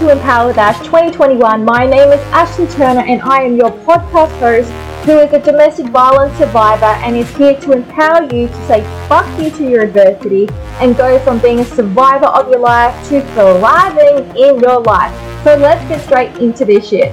To Empower with Ash 2021. My name is Ashley Turner and I am your podcast host who is a domestic violence survivor and is here to empower you to say fuck you to your adversity and go from being a survivor of your life to thriving in your life. So let's get straight into this shit.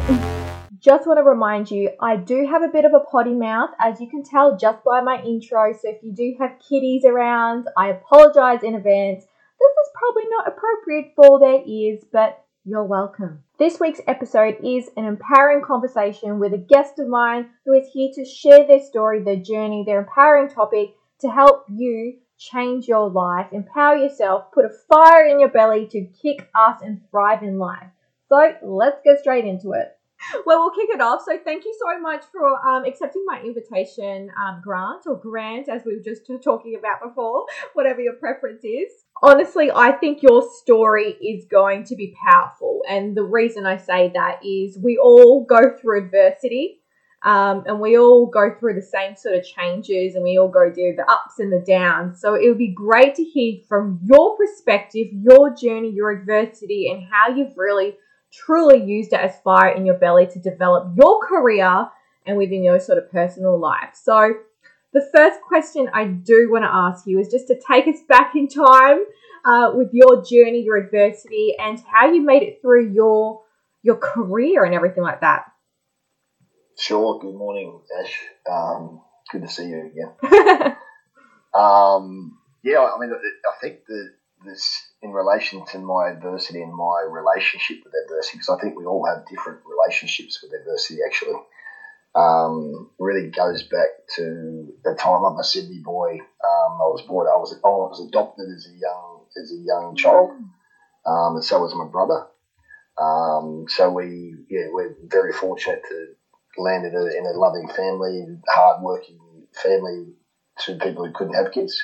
Just want to remind you, I do have a bit of a potty mouth, as you can tell just by my intro. So if you do have kitties around, I apologize in advance. This is probably not appropriate for their ears, but you're welcome. This week's episode is an empowering conversation with a guest of mine who is here to share their story, their journey, their empowering topic to help you change your life, empower yourself, put a fire in your belly to kick ass and thrive in life. So let's get straight into it well, we'll kick it off. So, thank you so much for um, accepting my invitation, um, Grant, or Grant, as we were just talking about before, whatever your preference is. Honestly, I think your story is going to be powerful. And the reason I say that is we all go through adversity. Um, and we all go through the same sort of changes and we all go through the ups and the downs. So it would be great to hear from your perspective, your journey, your adversity, and how you've really truly used it as fire in your belly to develop your career and within your sort of personal life. So, the first question I do want to ask you is just to take us back in time uh, with your journey, your adversity, and how you made it through your your career and everything like that. Sure. Good morning, Ash. Um, good to see you again. um, yeah, I mean, I think the this in relation to my adversity and my relationship with adversity, because I think we all have different relationships with adversity actually. Um, really goes back to the time I'm a Sydney boy. Um, I was born. I was I was adopted as a young as a young child, um, and so was my brother. Um, so we yeah we're very fortunate to land in a, in a loving family, hard-working family to people who couldn't have kids.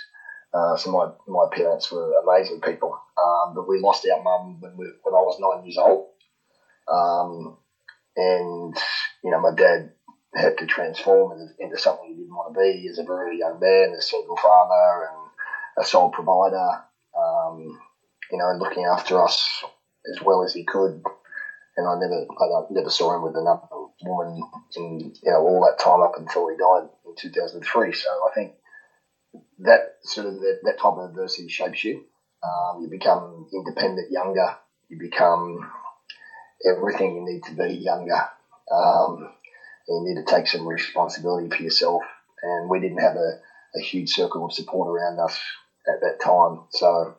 Uh, so my, my parents were amazing people, um, but we lost our mum when, we, when I was nine years old. Um, and, you know, my dad had to transform into something he didn't want to be as a very young man, a single father and a sole provider, um, you know, and looking after us as well as he could. And I never, I never saw him with another woman in, you know, all that time up until he died in 2003. So I think that sort of that, that type of adversity shapes you. Um, you become independent younger. You become everything you need to be younger. Um, you need to take some responsibility for yourself. And we didn't have a, a huge circle of support around us at that time. So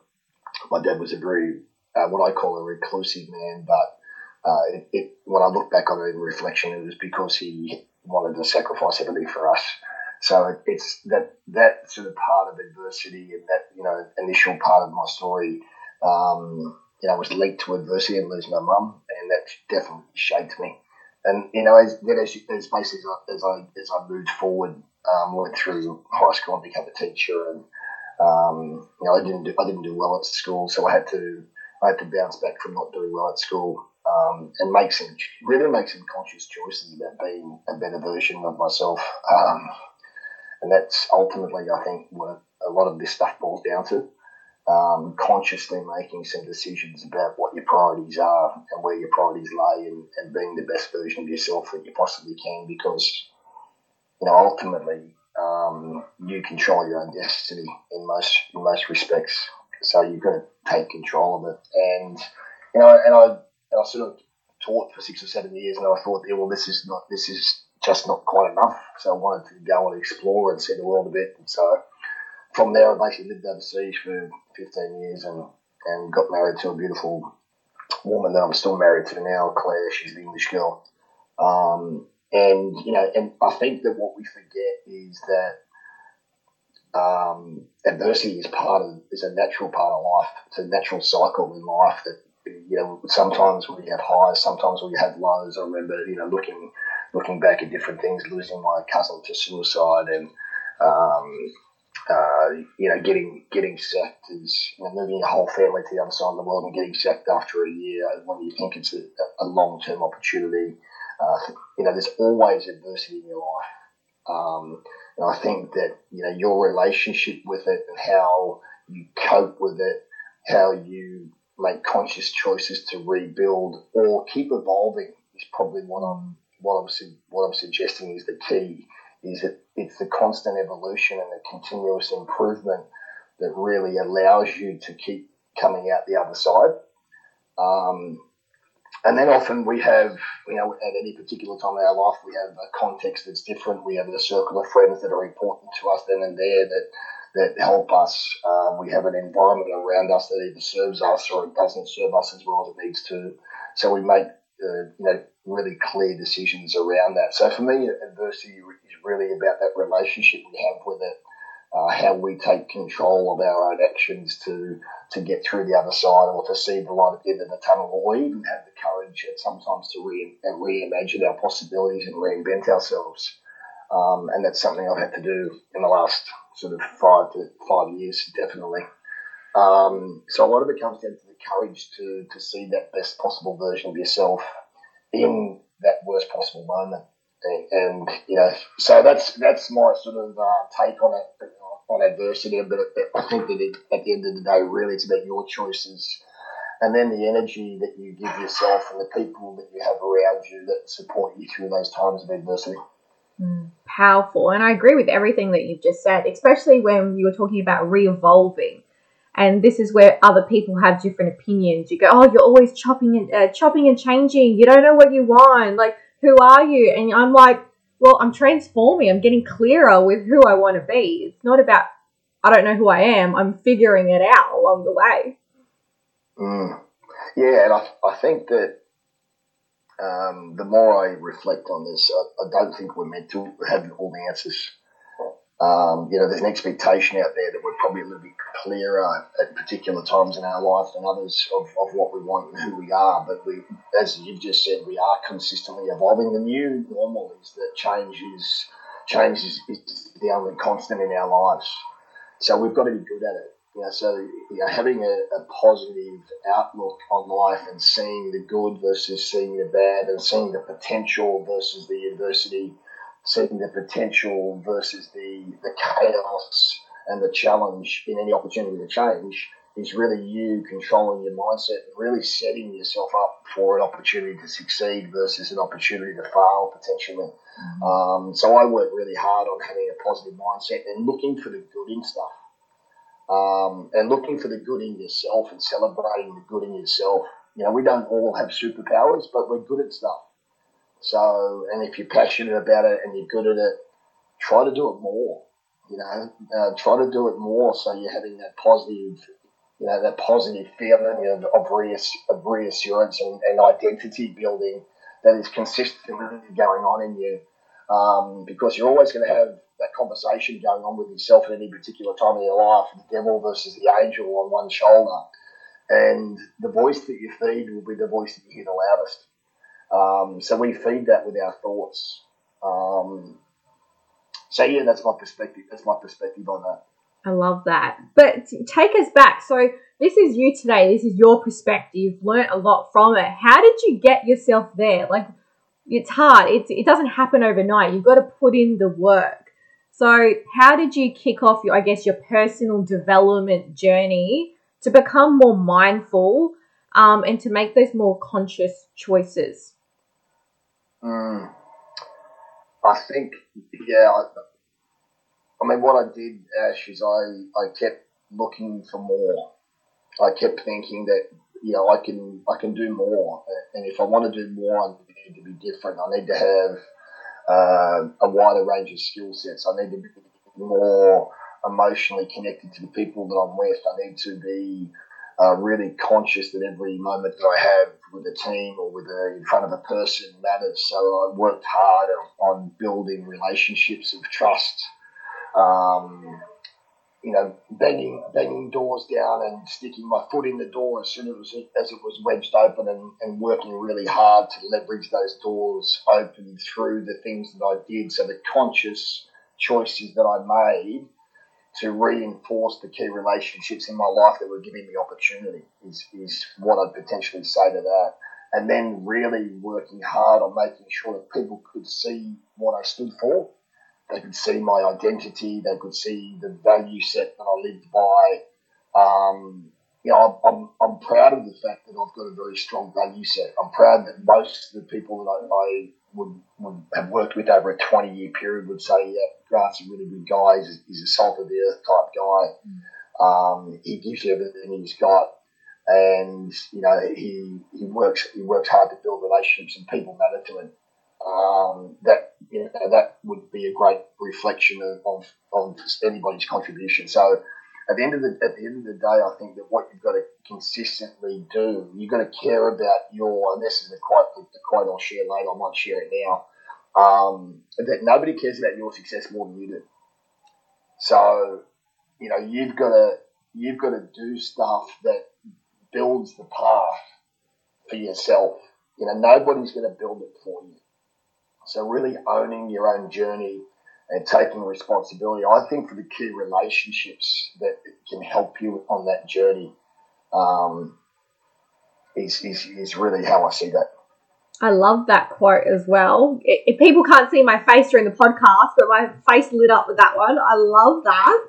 my dad was a very, uh, what I call a reclusive man, but uh, it, it, when I look back on it in reflection, it was because he wanted to sacrifice everything for us. So it's that that sort of part of adversity and that you know initial part of my story, um, you know, was linked to adversity and losing my mum, and that definitely shaped me. And you know, as then as, as basically as I as I moved forward, um, went through high school and became a teacher, and um, you know, I didn't do I didn't do well at school, so I had to I had to bounce back from not doing well at school. Um, and make some really make some conscious choices about being a better version of myself. Um, and that's ultimately, I think, what a lot of this stuff boils down to. Um, consciously making some decisions about what your priorities are and where your priorities lay and, and being the best version of yourself that you possibly can because, you know, ultimately, um, you control your own destiny in most in most respects. So you've got to take control of it. And you know, and I, and I sort of taught for six or seven years, and I thought, yeah, well, this is not this is just not quite enough. So I wanted to go and explore and see the world a bit. And so from there, I basically lived overseas for 15 years and, and got married to a beautiful woman that I'm still married to now, Claire. She's the English girl. Um, and, you know, and I think that what we forget is that um, adversity is part of, is a natural part of life. It's a natural cycle in life that, you know, sometimes we have highs, sometimes we have lows. I remember, you know, looking looking back at different things, losing my cousin to suicide and, um, uh, you know, getting getting sacked is you know, moving your whole family to the other side of the world and getting sacked after a year when you think it's a, a long term opportunity. Uh, you know, there's always adversity in your life. Um, and I think that, you know, your relationship with it and how you cope with it, how you make conscious choices to rebuild or keep evolving is probably what I'm what I'm what I'm suggesting is the key. Is that it's the constant evolution and the continuous improvement that really allows you to keep coming out the other side. Um, and then often we have, you know, at any particular time in our life, we have a context that's different. We have a circle of friends that are important to us then and there that that help us. Uh, we have an environment around us that either serves us or it doesn't serve us as well as it needs to. So we make, uh, you know, really clear decisions around that. So for me, adversity is really about that relationship we have with it uh, how we take control of our own actions to to get through the other side or to see the light at the end of the tunnel or even have the courage sometimes to re- reimagine our possibilities and reinvent ourselves. Um, and that's something I've had to do in the last sort of five to five years, definitely. Um, so a lot of it comes down to the courage to, to see that best possible version of yourself in that worst possible moment. And, and you know, so that's that's my sort of uh, take on it on adversity, but I think that it, at the end of the day, really, it's about your choices, and then the energy that you give yourself and the people that you have around you that support you through those times of adversity. Mm, powerful, and I agree with everything that you've just said, especially when you were talking about re-evolving. And this is where other people have different opinions. You go, "Oh, you're always chopping and uh, chopping and changing. You don't know what you want. Like, who are you?" And I'm like, well, I'm transforming. I'm getting clearer with who I want to be. It's not about, I don't know who I am. I'm figuring it out along the way. Mm. Yeah, and I, I think that um, the more I reflect on this, I, I, don't think we're meant to have all the answers. Um, you know, there's an expectation out there that we're probably a little bit clearer at particular times in our life than others of, of what we want and who we are. But we, as you've just said, we are consistently evolving. The new normal is that change is change is, is the only constant in our lives. So we've got to be good at it. You know, so you know, having a, a positive outlook on life and seeing the good versus seeing the bad and seeing the potential versus the adversity seeing the potential versus the, the chaos and the challenge in any opportunity to change is really you controlling your mindset and really setting yourself up for an opportunity to succeed versus an opportunity to fail potentially. Mm-hmm. Um, so I work really hard on having a positive mindset and looking for the good in stuff. Um, and looking for the good in yourself and celebrating the good in yourself. You know, we don't all have superpowers, but we're good at stuff. So, and if you're passionate about it and you're good at it, try to do it more. You know, uh, try to do it more so you're having that positive, you know, that positive feeling of, of, reass- of reassurance and, and, identity building that is consistently going on in you. Um, because you're always going to have that conversation going on with yourself at any particular time in your life, the devil versus the angel on one shoulder. And the voice that you feed will be the voice that you hear the loudest. Um, so we feed that with our thoughts. Um, so yeah, that's my perspective. That's my perspective on that. I love that. But take us back. So this is you today. This is your perspective. You've learned a lot from it. How did you get yourself there? Like it's hard. It's, it doesn't happen overnight. You've got to put in the work. So how did you kick off your, I guess, your personal development journey to become more mindful um, and to make those more conscious choices? Mm. I think, yeah. I, I, mean, what I did, Ash, is I, I kept looking for more. I kept thinking that you know I can I can do more, and if I want to do more, I need to be different. I need to have uh, a wider range of skill sets. I need to be more emotionally connected to the people that I'm with. I need to be uh, really conscious that every moment that I have with a team or with a, in front of a person matters. So I worked hard on building relationships of trust. Um, you know, banging banging doors down and sticking my foot in the door as soon as it, as it was wedged open, and, and working really hard to leverage those doors open through the things that I did. So the conscious choices that I made to reinforce the key relationships in my life that were giving me opportunity is, is what I'd potentially say to that. And then really working hard on making sure that people could see what I stood for. They could see my identity. They could see the value set that I lived by. Um, you know, I'm, I'm proud of the fact that I've got a very strong value set. I'm proud that most of the people that I, I would, would have worked with over a 20 year period would say, yeah, Grant's a really good guy. He's, he's a salt of the earth type guy. Mm. Um, he gives you everything he's got. And, you know, he, he works, he works hard to build relationships and people matter to him. Um, that, you know, that would be a great reflection of, of, of anybody's contribution. So, at the end of the at the end of the day, I think that what you've got to consistently do, you've got to care about your. And this is a quote, a quote I'll share later. I might share it now. Um, that nobody cares about your success more than you do. So, you know, you've got to you've got to do stuff that builds the path for yourself. You know, nobody's going to build it for you. So, really owning your own journey and taking responsibility. I think for the key relationships that can help you on that journey um, is, is, is really how I see that. I love that quote as well. If people can't see my face during the podcast, but my face lit up with that one. I love that.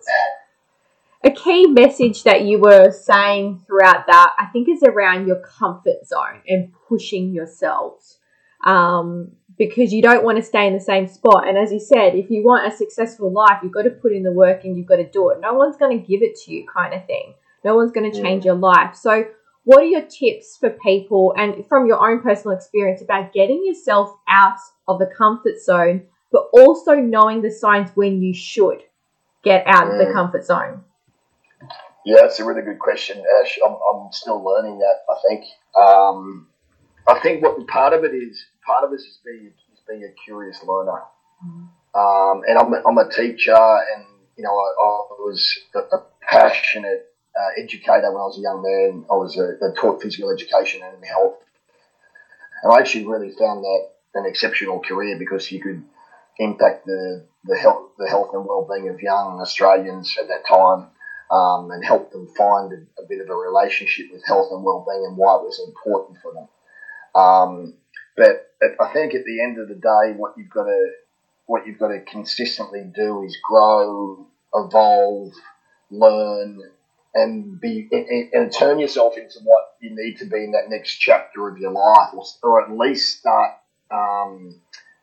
A key message that you were saying throughout that, I think, is around your comfort zone and pushing yourselves. Um, because you don't want to stay in the same spot. And as you said, if you want a successful life, you've got to put in the work and you've got to do it. No one's going to give it to you, kind of thing. No one's going to change yeah. your life. So, what are your tips for people and from your own personal experience about getting yourself out of the comfort zone, but also knowing the signs when you should get out mm. of the mm. comfort zone? Yeah, that's a really good question, Ash. I'm, I'm still learning that, I think. Um, I think what part of it is part of this is being is being a curious learner. Mm. Um, and I'm a, I'm a teacher, and you know I, I was a, a passionate uh, educator when I was a young man. I was a, taught physical education and health, and I actually really found that an exceptional career because you could impact the the health the health and well being of young Australians at that time. Um, and help them find a, a, bit of a relationship with health and well-being and why it was important for them. Um, but I think at the end of the day, what you've got to what you've got to consistently do is grow, evolve, learn, and be and, and turn yourself into what you need to be in that next chapter of your life, or, or at least start um,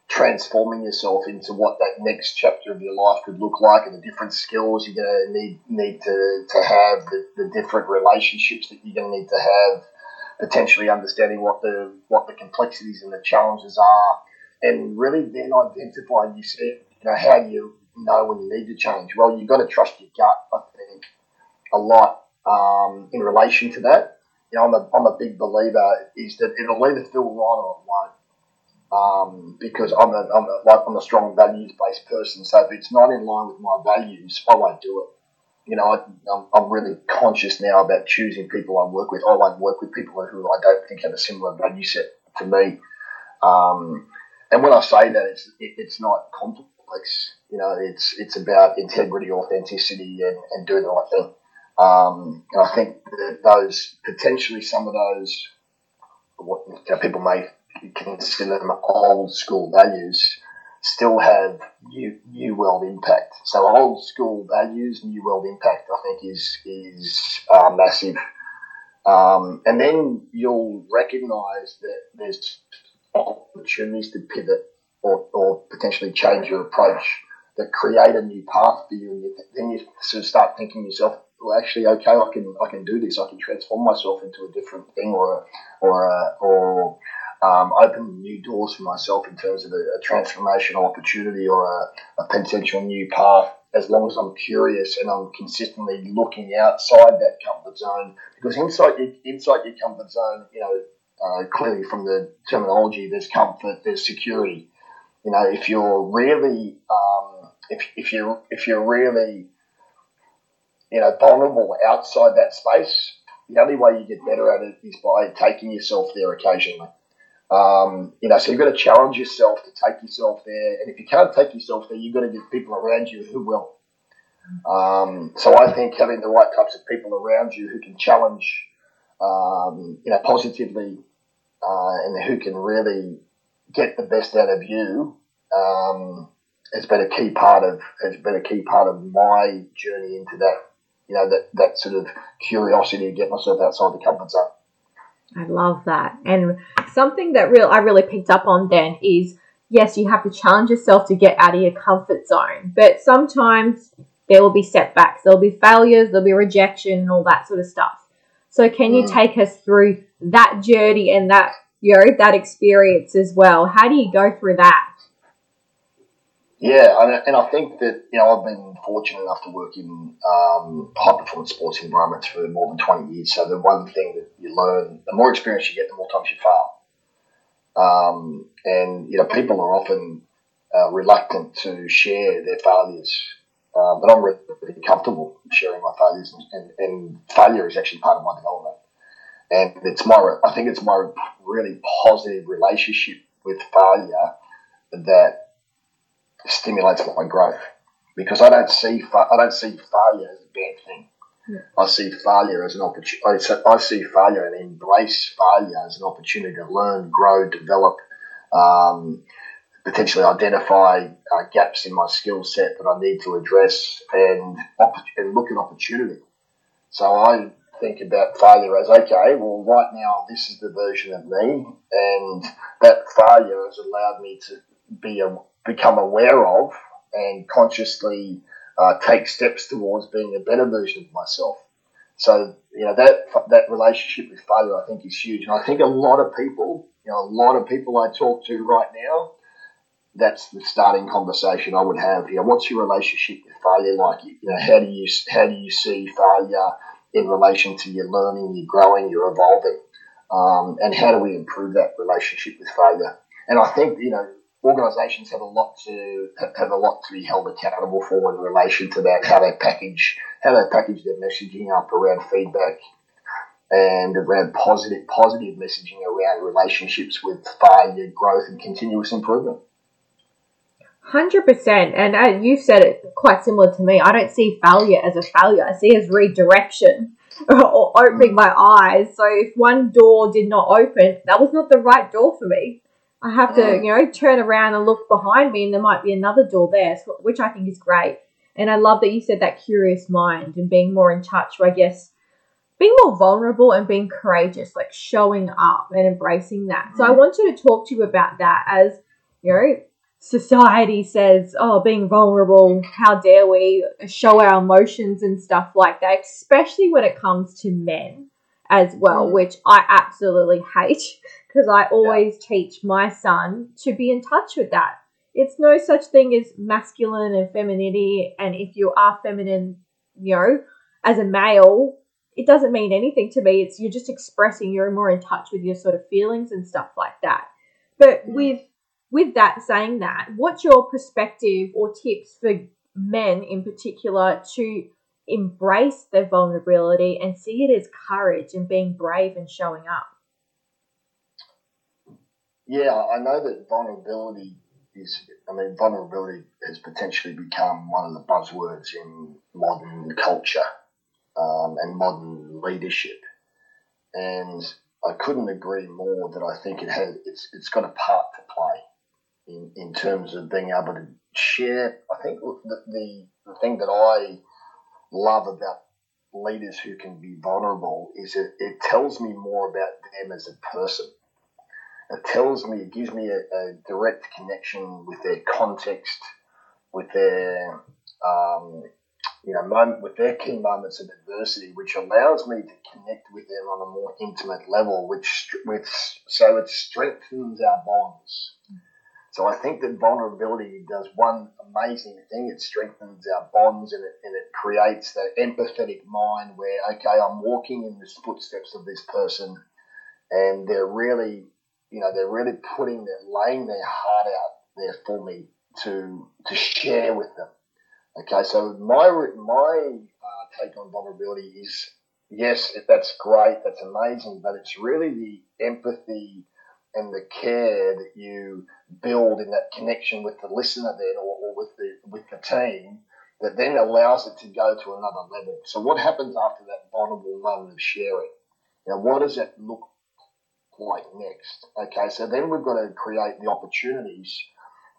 transforming yourself into what that next chapter of your life could look like, and the different skills you're going to need need to, to have, the, the different relationships that you're going to need to have potentially understanding what the what the complexities and the challenges are, and really then identifying. You said, you know, how you know when you need to change? Well, you've got to trust your gut. I think a lot um, in relation to that. You know, I'm a, I'm a big believer is that it'll either feel right or it won't. Um, because I'm a, I'm a, like, I'm a strong values based person. So if it's not in line with my values, I won't do it you know, I, am really conscious now about choosing people I work with. I won't work with people who I don't think have a similar value set to me. Um, and when I say that, it's it, it's not complex. You know, it's it's about integrity, authenticity, and, and doing the right thing. Um, and I think that those potentially some of those what you know, people may consider them old school values still have new, new world impact. So old school values, new world impact, I think is is uh, massive. Um, and then you'll recognise that there's opportunities to pivot or, or potentially change your approach that create a new path for you. And you, then you sort of start thinking yourself, well, actually, okay, I can I can do this. I can transform myself into a different thing or a, or a, or um, open new doors for myself in terms of a, a transformational opportunity or a, a, potential new path as long as I'm curious and I'm consistently looking outside that comfort zone. Because inside your, inside your comfort zone, you know, uh, clearly from the terminology, there's comfort, there's security. You know, if you're really, um, if, if you if you're really, you know, vulnerable outside that space, the only way you get better at it is by taking yourself there occasionally. Um, you know, so you've got to challenge yourself to take yourself there. And if you can't take yourself there, you've got to get people around you who will. Um, so I think having the right types of people around you who can challenge, um, you know, positively, uh, and who can really get the best out of you, um, has been a key part of has been a key part of my journey into that you know, that, that sort of curiosity to get myself outside the comfort zone. I love that. And something that real I really picked up on then is yes, you have to challenge yourself to get out of your comfort zone, but sometimes there will be setbacks, there'll be failures, there'll be rejection, and all that sort of stuff. So, can you mm. take us through that journey and that you know that experience as well? How do you go through that? Yeah, and I think that you know I've been fortunate enough to work in um, high performance sports environments for more than twenty years. So the one thing that you learn, the more experience you get, the more times you fail. Um, and you know people are often uh, reluctant to share their failures, uh, but I'm really comfortable sharing my failures, and, and, and failure is actually part of my development. And it's my, I think it's my really positive relationship with failure that stimulates my growth because I don't see I don't see failure as a bad thing. Yeah. I see failure as an opportunity. I see failure and embrace failure as an opportunity to learn, grow, develop, um, potentially identify uh, gaps in my skill set that I need to address, and and look at opportunity. So I think about failure as okay, well, right now this is the version of me, and that failure has allowed me to be a become aware of and consciously uh, take steps towards being a better version of myself. So you know that that relationship with failure, I think, is huge, and I think a lot of people, you know, a lot of people I talk to right now, that's the starting conversation I would have. You know, what's your relationship with failure like? You know, how do you how do you see failure in relation to your learning, your growing, your evolving, um, and how do we improve that relationship with failure? And I think you know organisations have a lot to have a lot to be held accountable for in relation to that, how they package how they package their messaging up around feedback and around positive positive messaging around relationships with failure, growth, and continuous improvement. Hundred percent, and uh, you've said it quite similar to me. I don't see failure as a failure. I see it as redirection or opening my eyes. So if one door did not open, that was not the right door for me. I have to, you know, turn around and look behind me, and there might be another door there, which I think is great. And I love that you said that curious mind and being more in touch. I guess being more vulnerable and being courageous, like showing up and embracing that. So I mm. want you to talk to you about that as you know, society says, oh, being vulnerable, how dare we show our emotions and stuff like that, especially when it comes to men as well, mm. which I absolutely hate because I always yeah. teach my son to be in touch with that. It's no such thing as masculine and femininity, and if you are feminine, you know, as a male, it doesn't mean anything to me. It's you're just expressing you're more in touch with your sort of feelings and stuff like that. But mm. with with that saying that, what's your perspective or tips for men in particular to embrace their vulnerability and see it as courage and being brave and showing up? Yeah, I know that vulnerability is, I mean, vulnerability has potentially become one of the buzzwords in modern culture um, and modern leadership. And I couldn't agree more that I think it has, it's, it's got a part to play in, in terms of being able to share. I think the, the, the thing that I love about leaders who can be vulnerable is it, it tells me more about them as a person it tells me, it gives me a, a direct connection with their context, with their, um, you know, moment, with their key moments of adversity, which allows me to connect with them on a more intimate level, which, which so it strengthens our bonds. So I think that vulnerability does one amazing thing. It strengthens our bonds and it, and it creates that empathetic mind where, okay, I'm walking in the footsteps of this person and they're really you know, they're really putting their, laying their heart out there for me to to share with them. Okay, so my my uh, take on vulnerability is yes, that's great, that's amazing, but it's really the empathy and the care that you build in that connection with the listener then or, or with the with the team that then allows it to go to another level. So what happens after that vulnerable moment of sharing? Now, what does it look like next? Okay, so then we've got to create the opportunities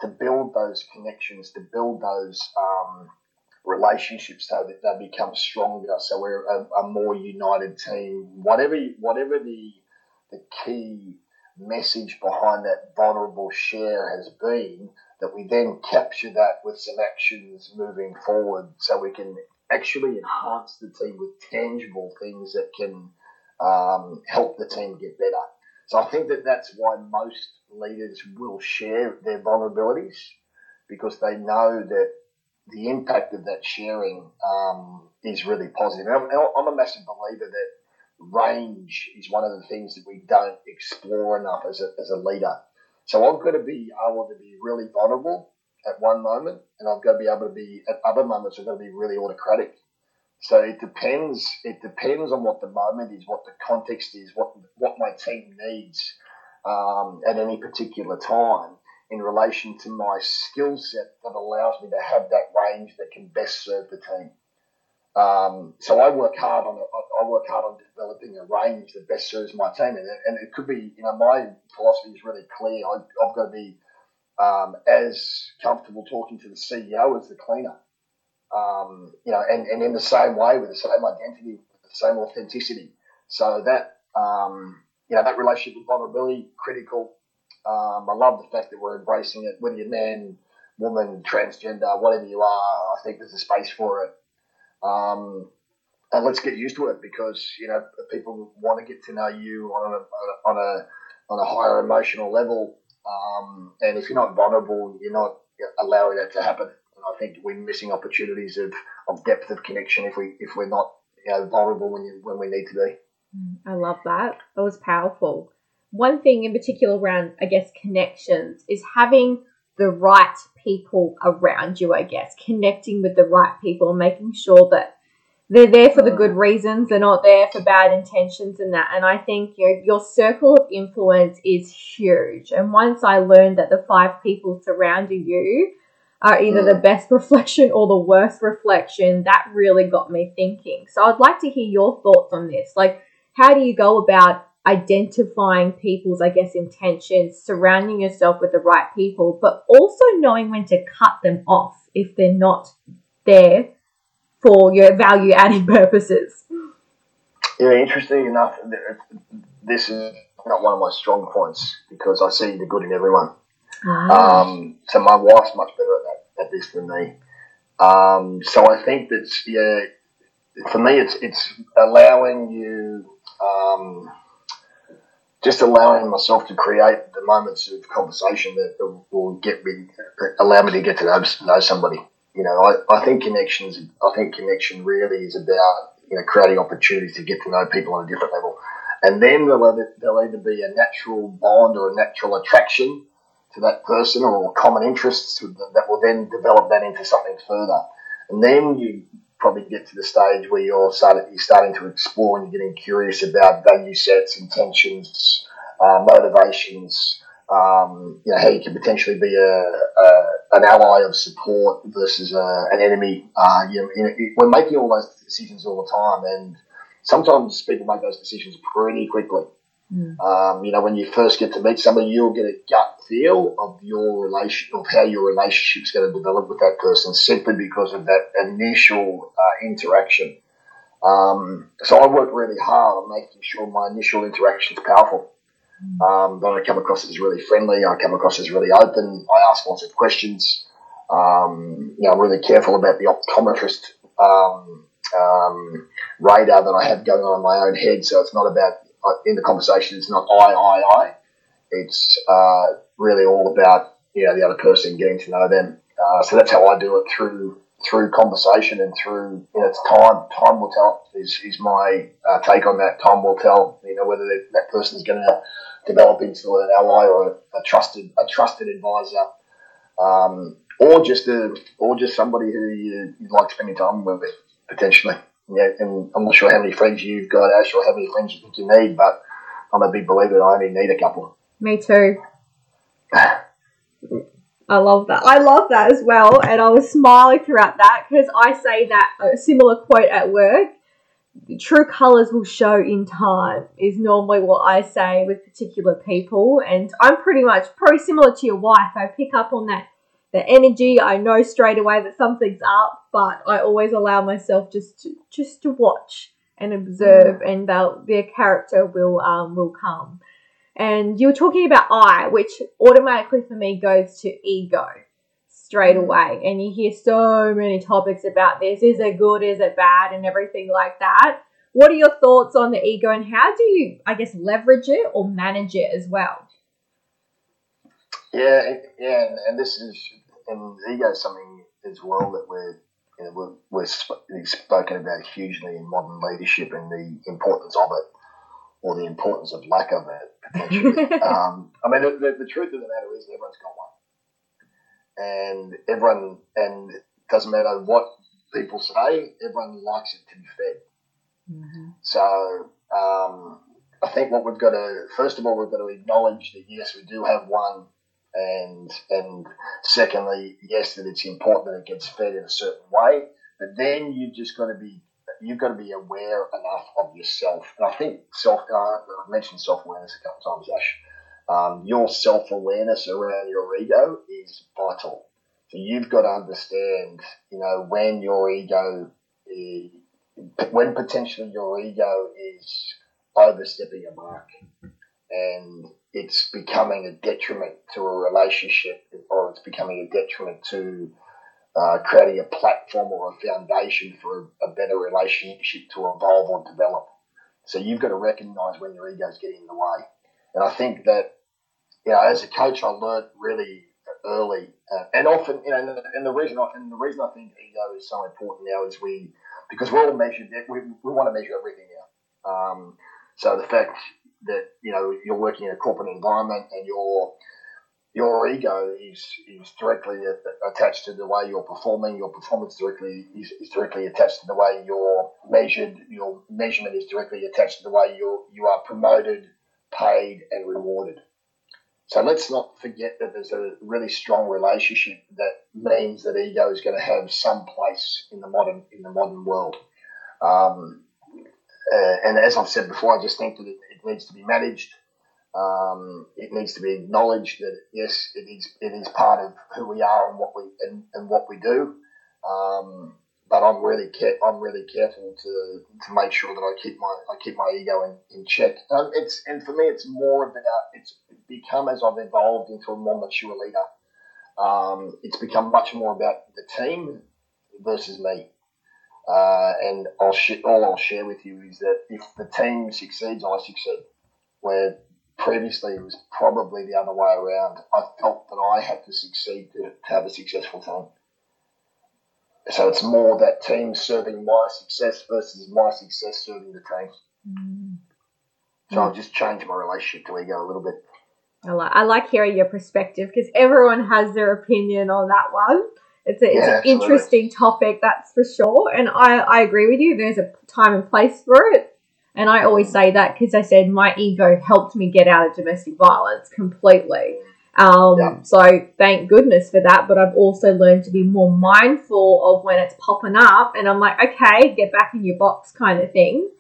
to build those connections, to build those um, relationships so that they become stronger. So we're a, a more united team. Whatever whatever the the key message behind that vulnerable share has been, that we then capture that with some actions moving forward, so we can actually enhance the team with tangible things that can um, help the team get better. So I think that that's why most leaders will share their vulnerabilities because they know that the impact of that sharing um, is really positive. I'm, I'm, a massive believer that range is one of the things that we don't explore enough as a, as a leader. So I've got to be able to be really vulnerable at one moment, and I've got to be able to be at other moments. I've got to be really autocratic. So it depends. It depends on what the moment is, what the context is, what what my team needs um, at any particular time in relation to my skill set that allows me to have that range that can best serve the team. Um, so I work hard on I work hard on developing a range that best serves my team, and it, and it could be you know my philosophy is really clear. I, have got to be um, as comfortable talking to the CEO as the cleaner, um, you know, and, and in the same way with the same identity, the same authenticity. So that um, you know that relationship with vulnerability critical. Um, I love the fact that we're embracing it, whether you're man, woman, transgender, whatever you are. I think there's a space for it. Um, and let's get used to it because you know people want to get to know you on a on a on a higher emotional level. Um, and if you're not vulnerable, you're not allowing that to happen. And I think we're missing opportunities of, of depth of connection if we if we're not you know, vulnerable when you, when we need to be. I love that. That was powerful. One thing in particular around, I guess, connections is having the right people around you, I guess, connecting with the right people making sure that they're there for the mm. good reasons, they're not there for bad intentions and that. And I think you know, your circle of influence is huge. And once I learned that the five people surrounding you are either the mm. best reflection or the worst reflection, that really got me thinking. So I'd like to hear your thoughts on this. Like, how do you go about identifying people's, I guess, intentions, surrounding yourself with the right people, but also knowing when to cut them off if they're not there for your value adding purposes. Yeah, interesting enough, this is not one of my strong points because I see the good in everyone. Ah. Um, so my wife's much better at, that, at this than me. Um, so I think that yeah, for me, it's it's allowing you um, just allowing myself to create the moments of conversation that will get me, allow me to get to know, somebody. You know, I, I think connections, I think connection really is about, you know, creating opportunities to get to know people on a different level. And then there'll either, there'll either be a natural bond or a natural attraction to that person or common interests that will then develop that into something further. And then you probably get to the stage where you're starting, you're starting to explore and you're getting curious about value sets, intentions, uh, motivations. Um, you know how you can potentially be a, a an ally of support versus a, an enemy. Uh, you know, we're making all those decisions all the time, and sometimes people make those decisions pretty quickly. Mm. Um, you know, when you first get to meet somebody, you'll get a gut feel of your relation, of how your relationship is going to develop with that person, simply because of that initial uh, interaction. Um, so I work really hard on making sure my initial interaction is powerful. Mm. Um, that I come across as really friendly. I come across as really open. I ask lots of questions. Um, you know, I'm really careful about the optometrist um, um, radar that I have going on in my own head. So it's not about in the conversation, it's not I, I, I. It's uh, really all about you know the other person, getting to know them. Uh, so that's how I do it through through conversation and through you know it's time. Time will tell is, is my uh, take on that. Time will tell. You know whether that, that person is going to develop into an ally or a, a trusted a trusted advisor, um, or just a or just somebody who you, you like spending time with potentially yeah, and I'm not sure how many friends you've got, Ash, or how many friends you think you need, but I'm a big believer that I only need a couple. Me too. I love that. I love that as well, and I was smiling throughout that because I say that a similar quote at work. True colors will show in time is normally what I say with particular people, and I'm pretty much probably similar to your wife. I pick up on that the energy. I know straight away that something's up, but I always allow myself just to just to watch and observe, mm. and they'll, their character will um, will come. And you were talking about I, which automatically for me goes to ego straight mm. away. And you hear so many topics about this: is it good, is it bad, and everything like that. What are your thoughts on the ego, and how do you, I guess, leverage it or manage it as well? Yeah, yeah, and, and this is and ego is something as well that we're you know, we're, we're spoken about hugely in modern leadership and the importance of it, or the importance of lack of it potentially. um, I mean, the, the, the, truth of the matter is everyone's got one, and everyone and it doesn't matter what people say, everyone likes it to be fed. Mm-hmm. So um, I think what we've got to first of all we've got to acknowledge that yes, we do have one and and secondly, yes, that it's important that it gets fed in a certain way. But then you've just got to be you've got to be aware enough of yourself. And I think self uh, I mentioned self awareness a couple of times, Ash. Um, your self awareness around your ego is vital. So you've got to understand, you know, when your ego, is, when potentially your ego is overstepping a mark, and it's becoming a detriment to a relationship or it's becoming a detriment to uh, creating a platform or a foundation for a, a, better relationship to evolve or develop. So you've got to recognize when your ego is getting in the way. And I think that, you know, as a coach, I learned really early, uh, and often, you know, and the, and the reason I, and the reason I think ego is so important now is we, because we're all measured, we, we want to measure everything now. Um, so the fact that you know you're working in a corporate environment and your your ego is, is directly attached to the way you're performing. Your performance directly is, is directly attached to the way you're measured. Your measurement is directly attached to the way you you are promoted, paid, and rewarded. So let's not forget that there's a really strong relationship that means that ego is going to have some place in the modern in the modern world. Um, uh, and as I've said before, I just think that needs to be managed. Um, it needs to be acknowledged that yes, it is it is part of who we are and what we and, and what we do. Um, but I'm really I'm really careful to, to make sure that I keep my I keep my ego in, in check. Um, it's and for me, it's more about it's become as I've evolved into a more mature leader. Um, it's become much more about the team versus me. Uh, and I'll sh- all I'll share with you is that if the team succeeds, I succeed. Where previously it was probably the other way around. I felt that I had to succeed to, to have a successful team. So it's more that team serving my success versus my success serving the team. Mm. So I've just changed my relationship to ego a little bit. I like, I like hearing your perspective because everyone has their opinion on that one. It's, a, it's yeah, an interesting topic, that's for sure. And I, I agree with you. There's a time and place for it. And I always say that because I said my ego helped me get out of domestic violence completely. Um, yeah. So thank goodness for that. But I've also learned to be more mindful of when it's popping up. And I'm like, okay, get back in your box kind of thing.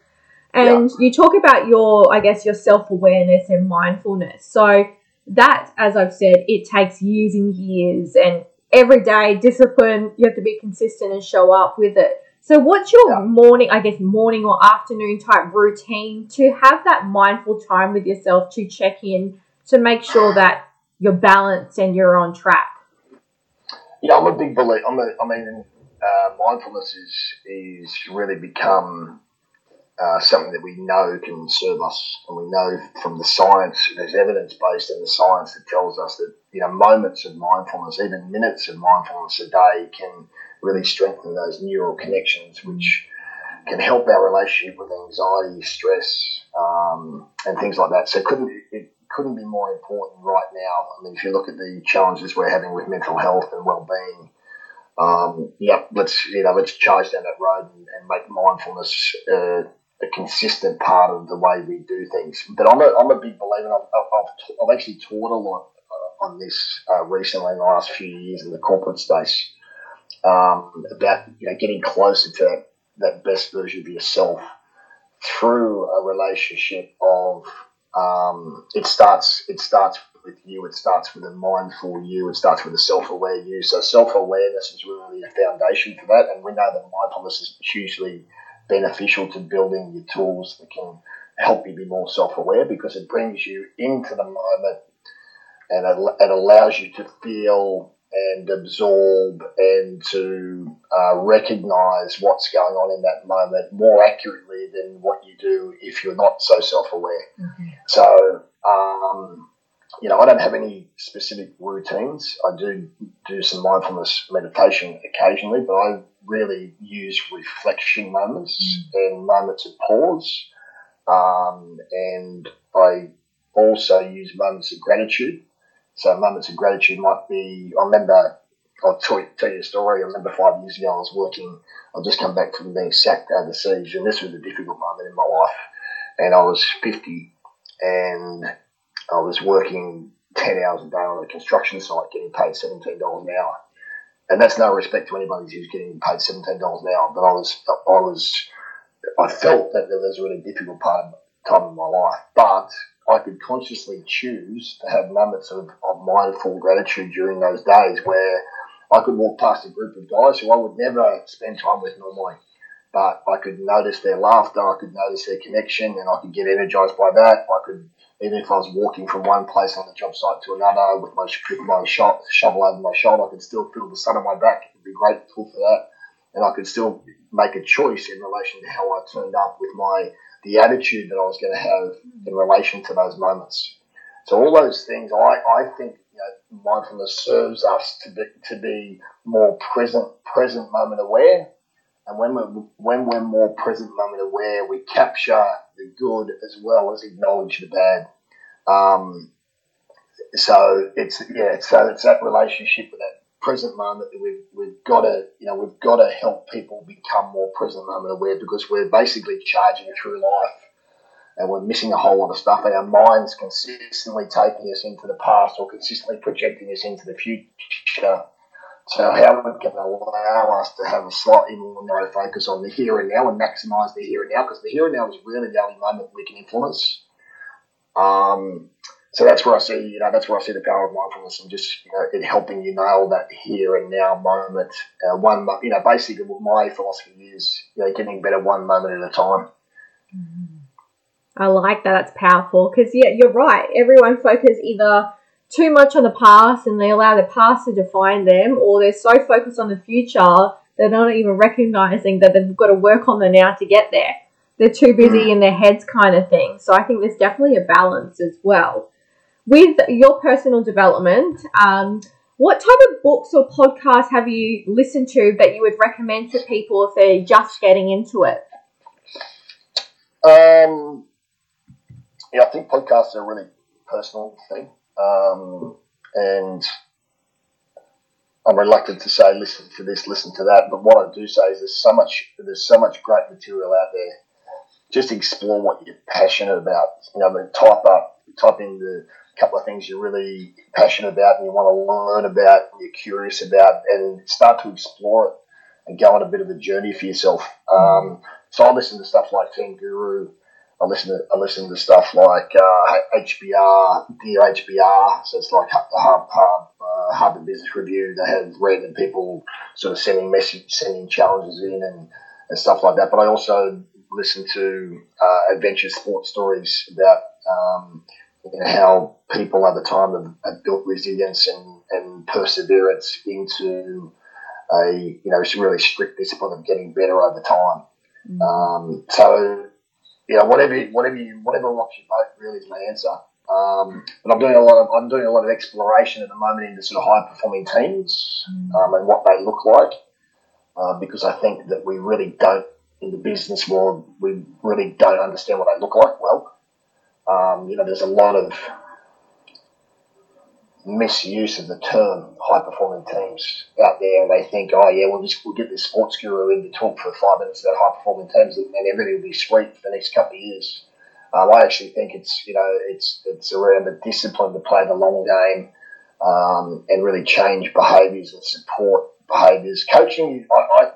And yeah. you talk about your, I guess, your self awareness and mindfulness. So that, as I've said, it takes years and years. And every day discipline you have to be consistent and show up with it so what's your morning i guess morning or afternoon type routine to have that mindful time with yourself to check in to make sure that you're balanced and you're on track yeah i'm a big believer I'm a, i mean uh, mindfulness is is really become uh, something that we know can serve us, and we know from the science. There's evidence based in the science that tells us that you know moments of mindfulness, even minutes of mindfulness a day, can really strengthen those neural connections, which can help our relationship with anxiety, stress, um, and things like that. So it couldn't it couldn't be more important right now. I mean, if you look at the challenges we're having with mental health and well-being, um, yeah, let's you know let's charge down that road and, and make mindfulness uh, a consistent part of the way we do things. But I'm a, I'm a big believer. I've, I've, I've actually taught a lot on this uh, recently in the last few years in the corporate space um, about you know getting closer to that, that best version of yourself through a relationship of um, it starts it starts with you. It starts with a mindful you. It starts with a self-aware you. So self-awareness is really a foundation for that. And we know that mindfulness is hugely beneficial to building your tools that can help you be more self-aware because it brings you into the moment and it, it allows you to feel and absorb and to uh, recognize what's going on in that moment more accurately than what you do if you're not so self-aware. Mm-hmm. So, um, you know, I don't have any specific routines. I do do some mindfulness meditation occasionally, but I really use reflection moments mm-hmm. and moments of pause. Um, and I also use moments of gratitude so moments of gratitude might be, I remember, I'll tell you, tell you a story. I remember five years ago I was working, I'd just come back from being sacked overseas, and this was a difficult moment in my life. And I was 50, and I was working 10 hours a day on a construction site, getting paid $17 an hour. And that's no respect to anybody who's getting paid $17 an hour, but I was, I was, I felt that there was a really difficult part of time in my life. But I could consciously choose to have moments of, of mindful gratitude during those days where I could walk past a group of guys who I would never spend time with normally. But I could notice their laughter, I could notice their connection, and I could get energized by that. I could, even if I was walking from one place on the job site to another with my, my shovel over my shoulder, I could still feel the sun on my back and be grateful for that. And I could still make a choice in relation to how I turned up with my the attitude that I was going to have in relation to those moments. So all those things, I, I think you know, mindfulness serves us to be, to be more present, present moment aware. And when we're, when we're more present moment aware, we capture the good as well as acknowledge the bad. Um, so it's yeah, so it's that relationship with that present moment that we've, we've got to, you know, we've got to help people become more present moment aware because we're basically charging through life and we're missing a whole lot of stuff. Our mind's consistently taking us into the past or consistently projecting us into the future. So how we can allow us to have a slightly more narrow focus on the here and now and maximise the here and now because the here and now is really the only moment we can influence. Um, so that's where I see, you know, that's where I see the power of mindfulness and just, you know, it helping you nail that here and now moment. Uh, one, you know, basically what my philosophy is, you know, getting better one moment at a time. I like that. That's powerful because yeah, you're right. Everyone focuses either too much on the past and they allow the past to define them, or they're so focused on the future they're not even recognizing that they've got to work on the now to get there. They're too busy mm. in their heads, kind of thing. So I think there's definitely a balance as well with your personal development, um, what type of books or podcasts have you listened to that you would recommend to people if they're just getting into it? Um, yeah, I think podcasts are a really personal thing. Um, and I'm reluctant to say listen to this, listen to that, but what I do say is there's so much there's so much great material out there. Just explore what you're passionate about. You know, I mean, type up, type in the couple of things you're really passionate about and you want to learn about and you're curious about and start to explore it and go on a bit of a journey for yourself. Um, so I listen to stuff like Team Guru. I listen to I listen to stuff like uh, HBR, Dear HBR. So it's like the Hub Hub uh, Harvard Business Review. They have random people sort of sending message, sending challenges in and, and stuff like that. But I also listen to uh, adventure sports stories about um, how people over time have, have built resilience and, and perseverance into a you know really strict discipline of getting better over time. Mm. Um, so you know whatever whatever you whatever rocks your boat really is my answer. Um, but I'm doing a lot of I'm doing a lot of exploration at the moment into sort of high performing teams mm. um, and what they look like uh, because I think that we really don't in the business world we really don't understand what they look like well. Um, you know, there's a lot of misuse of the term high performing teams out there, and they think, oh yeah, we'll just we'll get this sports guru in to talk for five minutes about high performing teams, and everything will be sweet for the next couple of years. Um, I actually think it's you know it's it's around the discipline to play the long game um, and really change behaviours and support behaviours. Coaching, I, I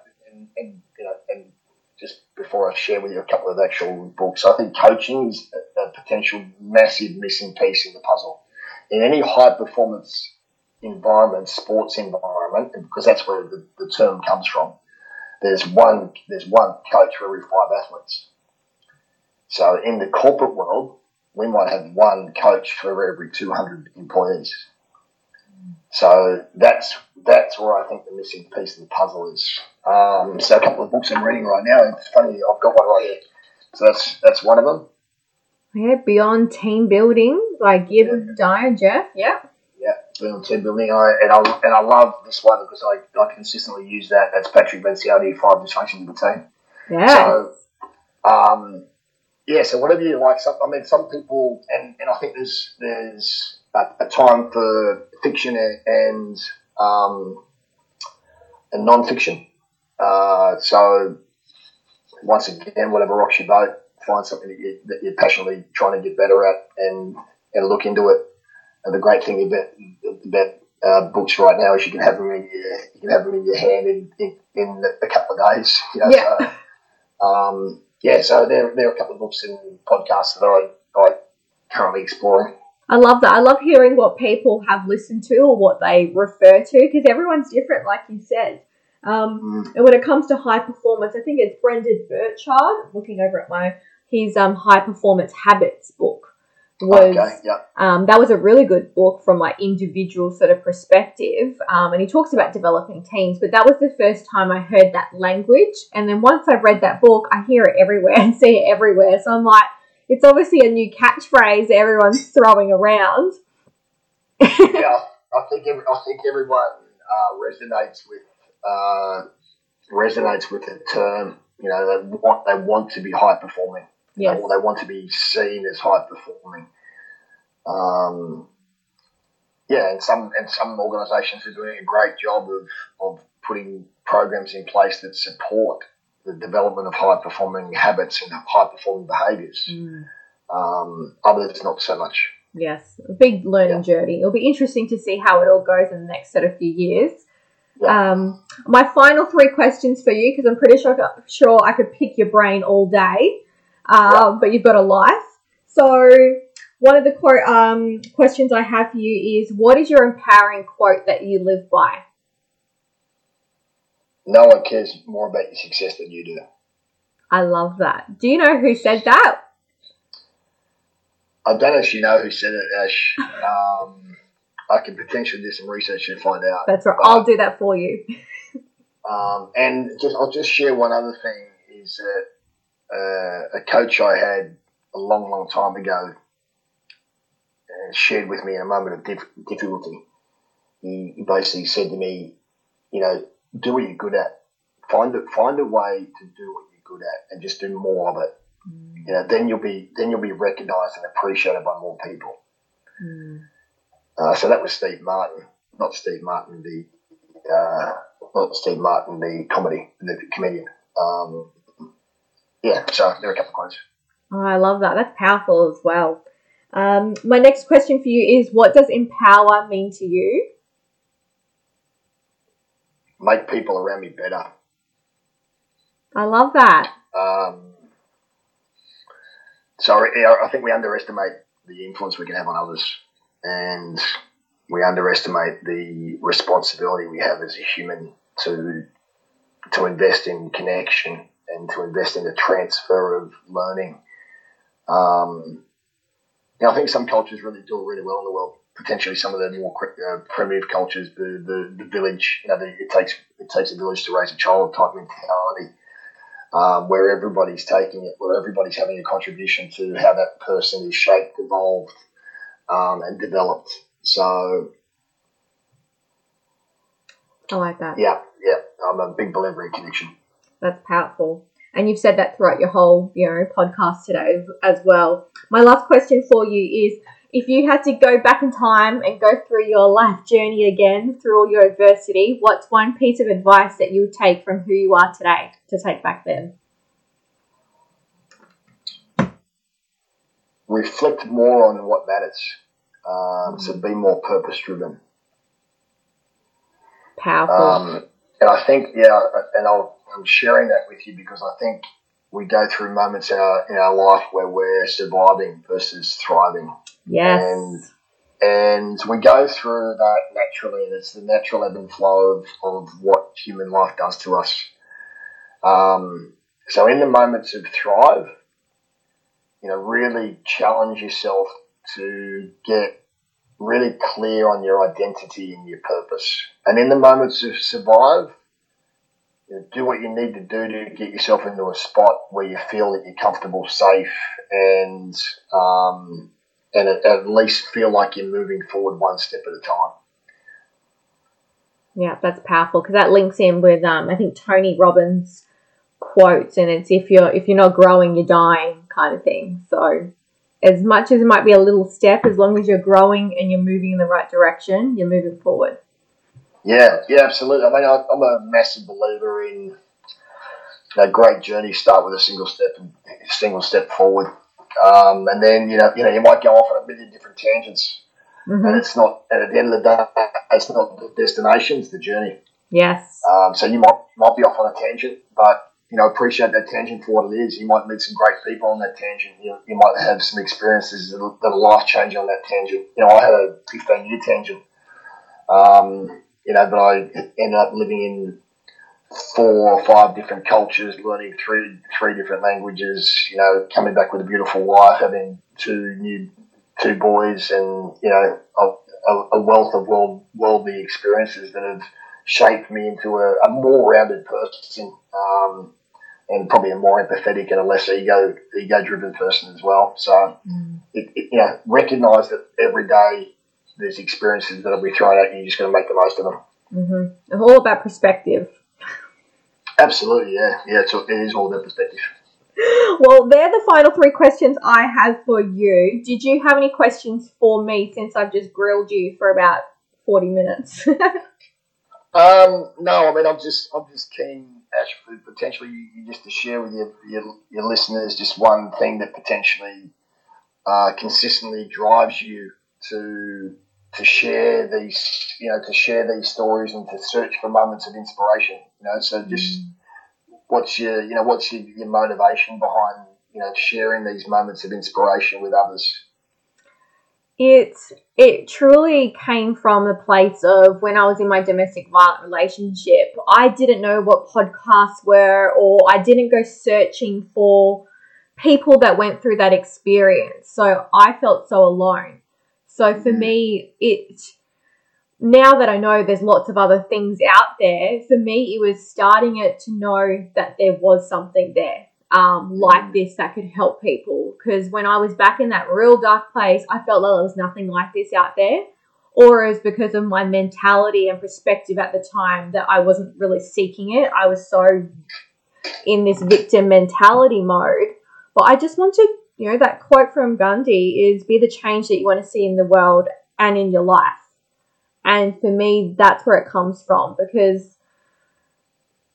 before I share with you a couple of actual books, I think coaching is a, potential massive missing piece in the puzzle in any high performance environment, sports environment, because that's where the, the term comes from. There's one there's one coach for every five athletes. So in the corporate world, we might have one coach for every 200 employees. So that's that's where I think the missing piece of the puzzle is. Um, so a couple of books I'm reading right now. It's funny, I've got one right here. So that's that's one of them. Yeah, beyond team building like Gibb Yeah. Dyer, Jeff. Yeah. Yeah, beyond team building. I, and I and I love this one because I, I consistently use that. That's Patrick Lencioni, Five Dysfunctions of the Team. Yeah. So, um, yeah. So whatever you like. Some, I mean, some people, and, and I think there's there's a, a time for fiction and and, um, and non-fiction. Uh, so once again, whatever rocks your boat, find something that, you, that you're passionately trying to get better at, and and look into it. And the great thing about about uh, books right now is you can have them in your you can have them in your hand in, in, in a couple of days. You know, Yeah. So, um, yeah, so there, there are a couple of books and podcasts that I, I currently exploring. I love that. I love hearing what people have listened to or what they refer to because everyone's different, like you said. Um, Mm, and when it comes to high performance, I think it's Brendon Burchard. Looking over at my his um, high performance habits book was okay, yeah, um, that was a really good book from like individual sort of perspective um, and he talks about developing teams but that was the first time i heard that language and then once i've read that book i hear it everywhere and see it everywhere so i'm like it's obviously a new catchphrase everyone's throwing around yeah. I think every, I think everyone uh, resonates with uh, resonates with the term. You know, they want they want to be high performing. yes or they want to be seen as high performing. Um, yeah, and some and some organisations are doing a great job of, of putting programs in place that support the development of high performing habits and high performing behaviours. Mm, Um, others not so much. yes a big learning journey it'll be interesting to see how it all goes in the next sort of few years Yeah. Um, my final three questions for you, because I'm pretty sure, sure I could pick your brain all day, um, but you've got a life. So, one of the quote, um, questions I have for you is what is your empowering quote that you live by? No one cares more about your success than you do. I love that. Do you know who said that? I don't actually know who said it, Ash. Um, I can potentially do some research and find out. That's right. I'll do that for you. Um, and just I'll just share one other thing is that uh, a coach I had a long, long time ago uh, shared with me in a moment of dif- difficulty. He basically said to me, you know, do what you're good at. Find it, find a way to do what you're good at, and just do more of it. You know, then you'll be then you'll be recognised and appreciated by more people. Mm. Uh, so that was Steve Martin, not Steve Martin, the uh, not Steve Martin, the comedy, the comedian. Um, yeah, so there are a couple of quotes. Oh, I love that. That's powerful as well. Um, my next question for you is what does empower mean to you? Make people around me better. I love that. Um, so I think we underestimate the influence we can have on others, and we underestimate the responsibility we have as a human to to invest in connection and to invest in the transfer of learning. Um, I think some cultures really do it really well in the world. Potentially, some of the more uh, primitive cultures, the, the, the village, you know, the, it takes it takes a village to raise a child type mentality um, where everybody's taking it, where everybody's having a contribution to how that person is shaped, evolved, um, and developed. So, I like that. yeah, yeah, I'm a big believer in connection. That's powerful. And you've said that throughout your whole, you know, podcast today as well. My last question for you is if you had to go back in time and go through your life journey again through all your adversity, what's one piece of advice that you would take from who you are today to take back then? Reflect more on what matters. Um, So be more purpose driven. Powerful. Um, and I think, yeah, and I'll, I'm sharing that with you because I think we go through moments in our in our life where we're surviving versus thriving. yes. and and we go through that naturally, and it's the natural ebb and flow of, of what human life does to us. Um, so, in the moments of thrive, you know, really challenge yourself to get really clear on your identity and your purpose. And in the moments of survive, do what you need to do to get yourself into a spot where you feel that you're comfortable, safe, and um, and at, at least feel like you're moving forward one step at a time. Yeah, that's powerful because that links in with um, I think Tony Robbins quotes, and it's if you're if you're not growing, you're dying kind of thing. So as much as it might be a little step, as long as you're growing and you're moving in the right direction, you're moving forward. Yeah, yeah, absolutely. I mean, I, am a massive believer in a great journey start with a single step and single step forward. Um, and then you know, you know, you might go off on a million different tangents, mm-hmm. and it's not. At the end of the day, it's not the destination; it's the journey. Yes. Um, so you might might be off on a tangent, but you know, appreciate that tangent for what it is. You might meet some great people on that tangent. You, you might have some experiences that are, life changing on that tangent. You know, I had a 15 year tangent. Um, you know, but I ended up living in four or five different cultures, learning three three different languages. You know, coming back with a beautiful wife, having two new two boys, and you know, a, a wealth of world worldly experiences that have shaped me into a, a more rounded person, um, and probably a more empathetic and a less ego ego driven person as well. So, mm. it, it, you know, recognise that every day there's experiences that'll be thrown at you. You're just going to make the most of them. Mm-hmm. It's all about perspective. Absolutely, yeah, yeah. It's, it is all about perspective. Well, they're the final three questions I have for you. Did you have any questions for me since I've just grilled you for about forty minutes? um, no, I mean I'm just I'm just keen, Ash, for potentially you, just to share with your, your, your listeners just one thing that potentially uh, consistently drives you to to share these, you know, to share these stories and to search for moments of inspiration. You know, so just mm. what's your, you know, what's your, your motivation behind, you know, sharing these moments of inspiration with others? It it truly came from a place of when I was in my domestic violent relationship. I didn't know what podcasts were, or I didn't go searching for people that went through that experience. So I felt so alone. So for mm. me, it now that I know there's lots of other things out there, for me it was starting it to know that there was something there. Um, like mm. this that could help people. Because when I was back in that real dark place, I felt like there was nothing like this out there. Or it was because of my mentality and perspective at the time that I wasn't really seeking it. I was so in this victim mentality mode. But I just want to you know, that quote from Gandhi is be the change that you want to see in the world and in your life. And for me, that's where it comes from because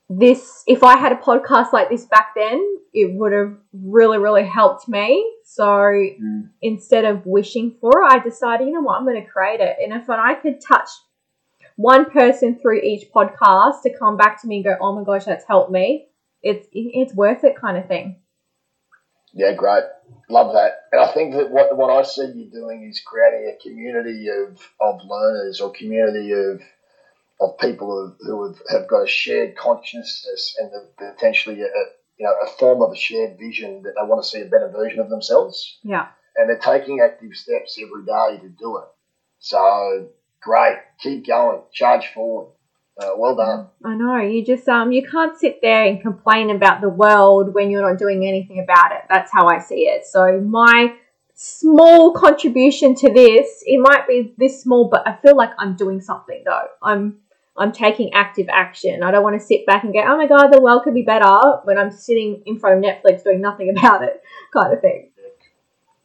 this, if I had a podcast like this back then, it would have really, really helped me. So mm. instead of wishing for it, I decided, you know what, I'm going to create it. And if I could touch one person through each podcast to come back to me and go, oh my gosh, that's helped me, it's, it's worth it kind of thing. Yeah, great. Love that. And I think that what, what I see you doing is creating a community of, of learners or community of of people who, who have, have got a shared consciousness and potentially a, you know, a form of a shared vision that they want to see a better version of themselves. Yeah. And they're taking active steps every day to do it. So great. Keep going. Charge forward. Uh, well done. I know. You just um you can't sit there and complain about the world when you're not doing anything about it. That's how I see it. So my small contribution to this, it might be this small, but I feel like I'm doing something though. I'm I'm taking active action. I don't want to sit back and go, oh my god, the world could be better when I'm sitting in front of Netflix doing nothing about it, kind of thing.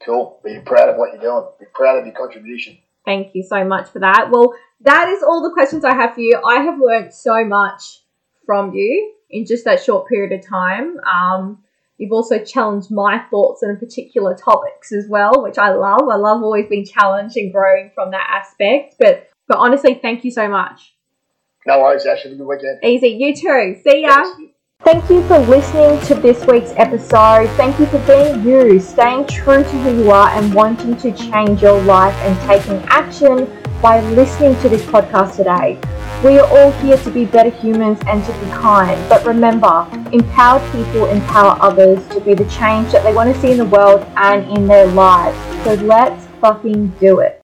Cool. Be proud of what you're doing. Be proud of your contribution. Thank you so much for that. Well, that is all the questions I have for you. I have learned so much from you in just that short period of time. Um, you've also challenged my thoughts on particular topics as well, which I love. I love always being challenged and growing from that aspect. But but honestly, thank you so much. No worries, Ash. Have a good weekend. Easy. You too. See ya. Thanks. Thank you for listening to this week's episode. Thank you for being you, staying true to who you are, and wanting to change your life and taking action by listening to this podcast today. We are all here to be better humans and to be kind, but remember, empowered people empower others to be the change that they want to see in the world and in their lives. So let's fucking do it.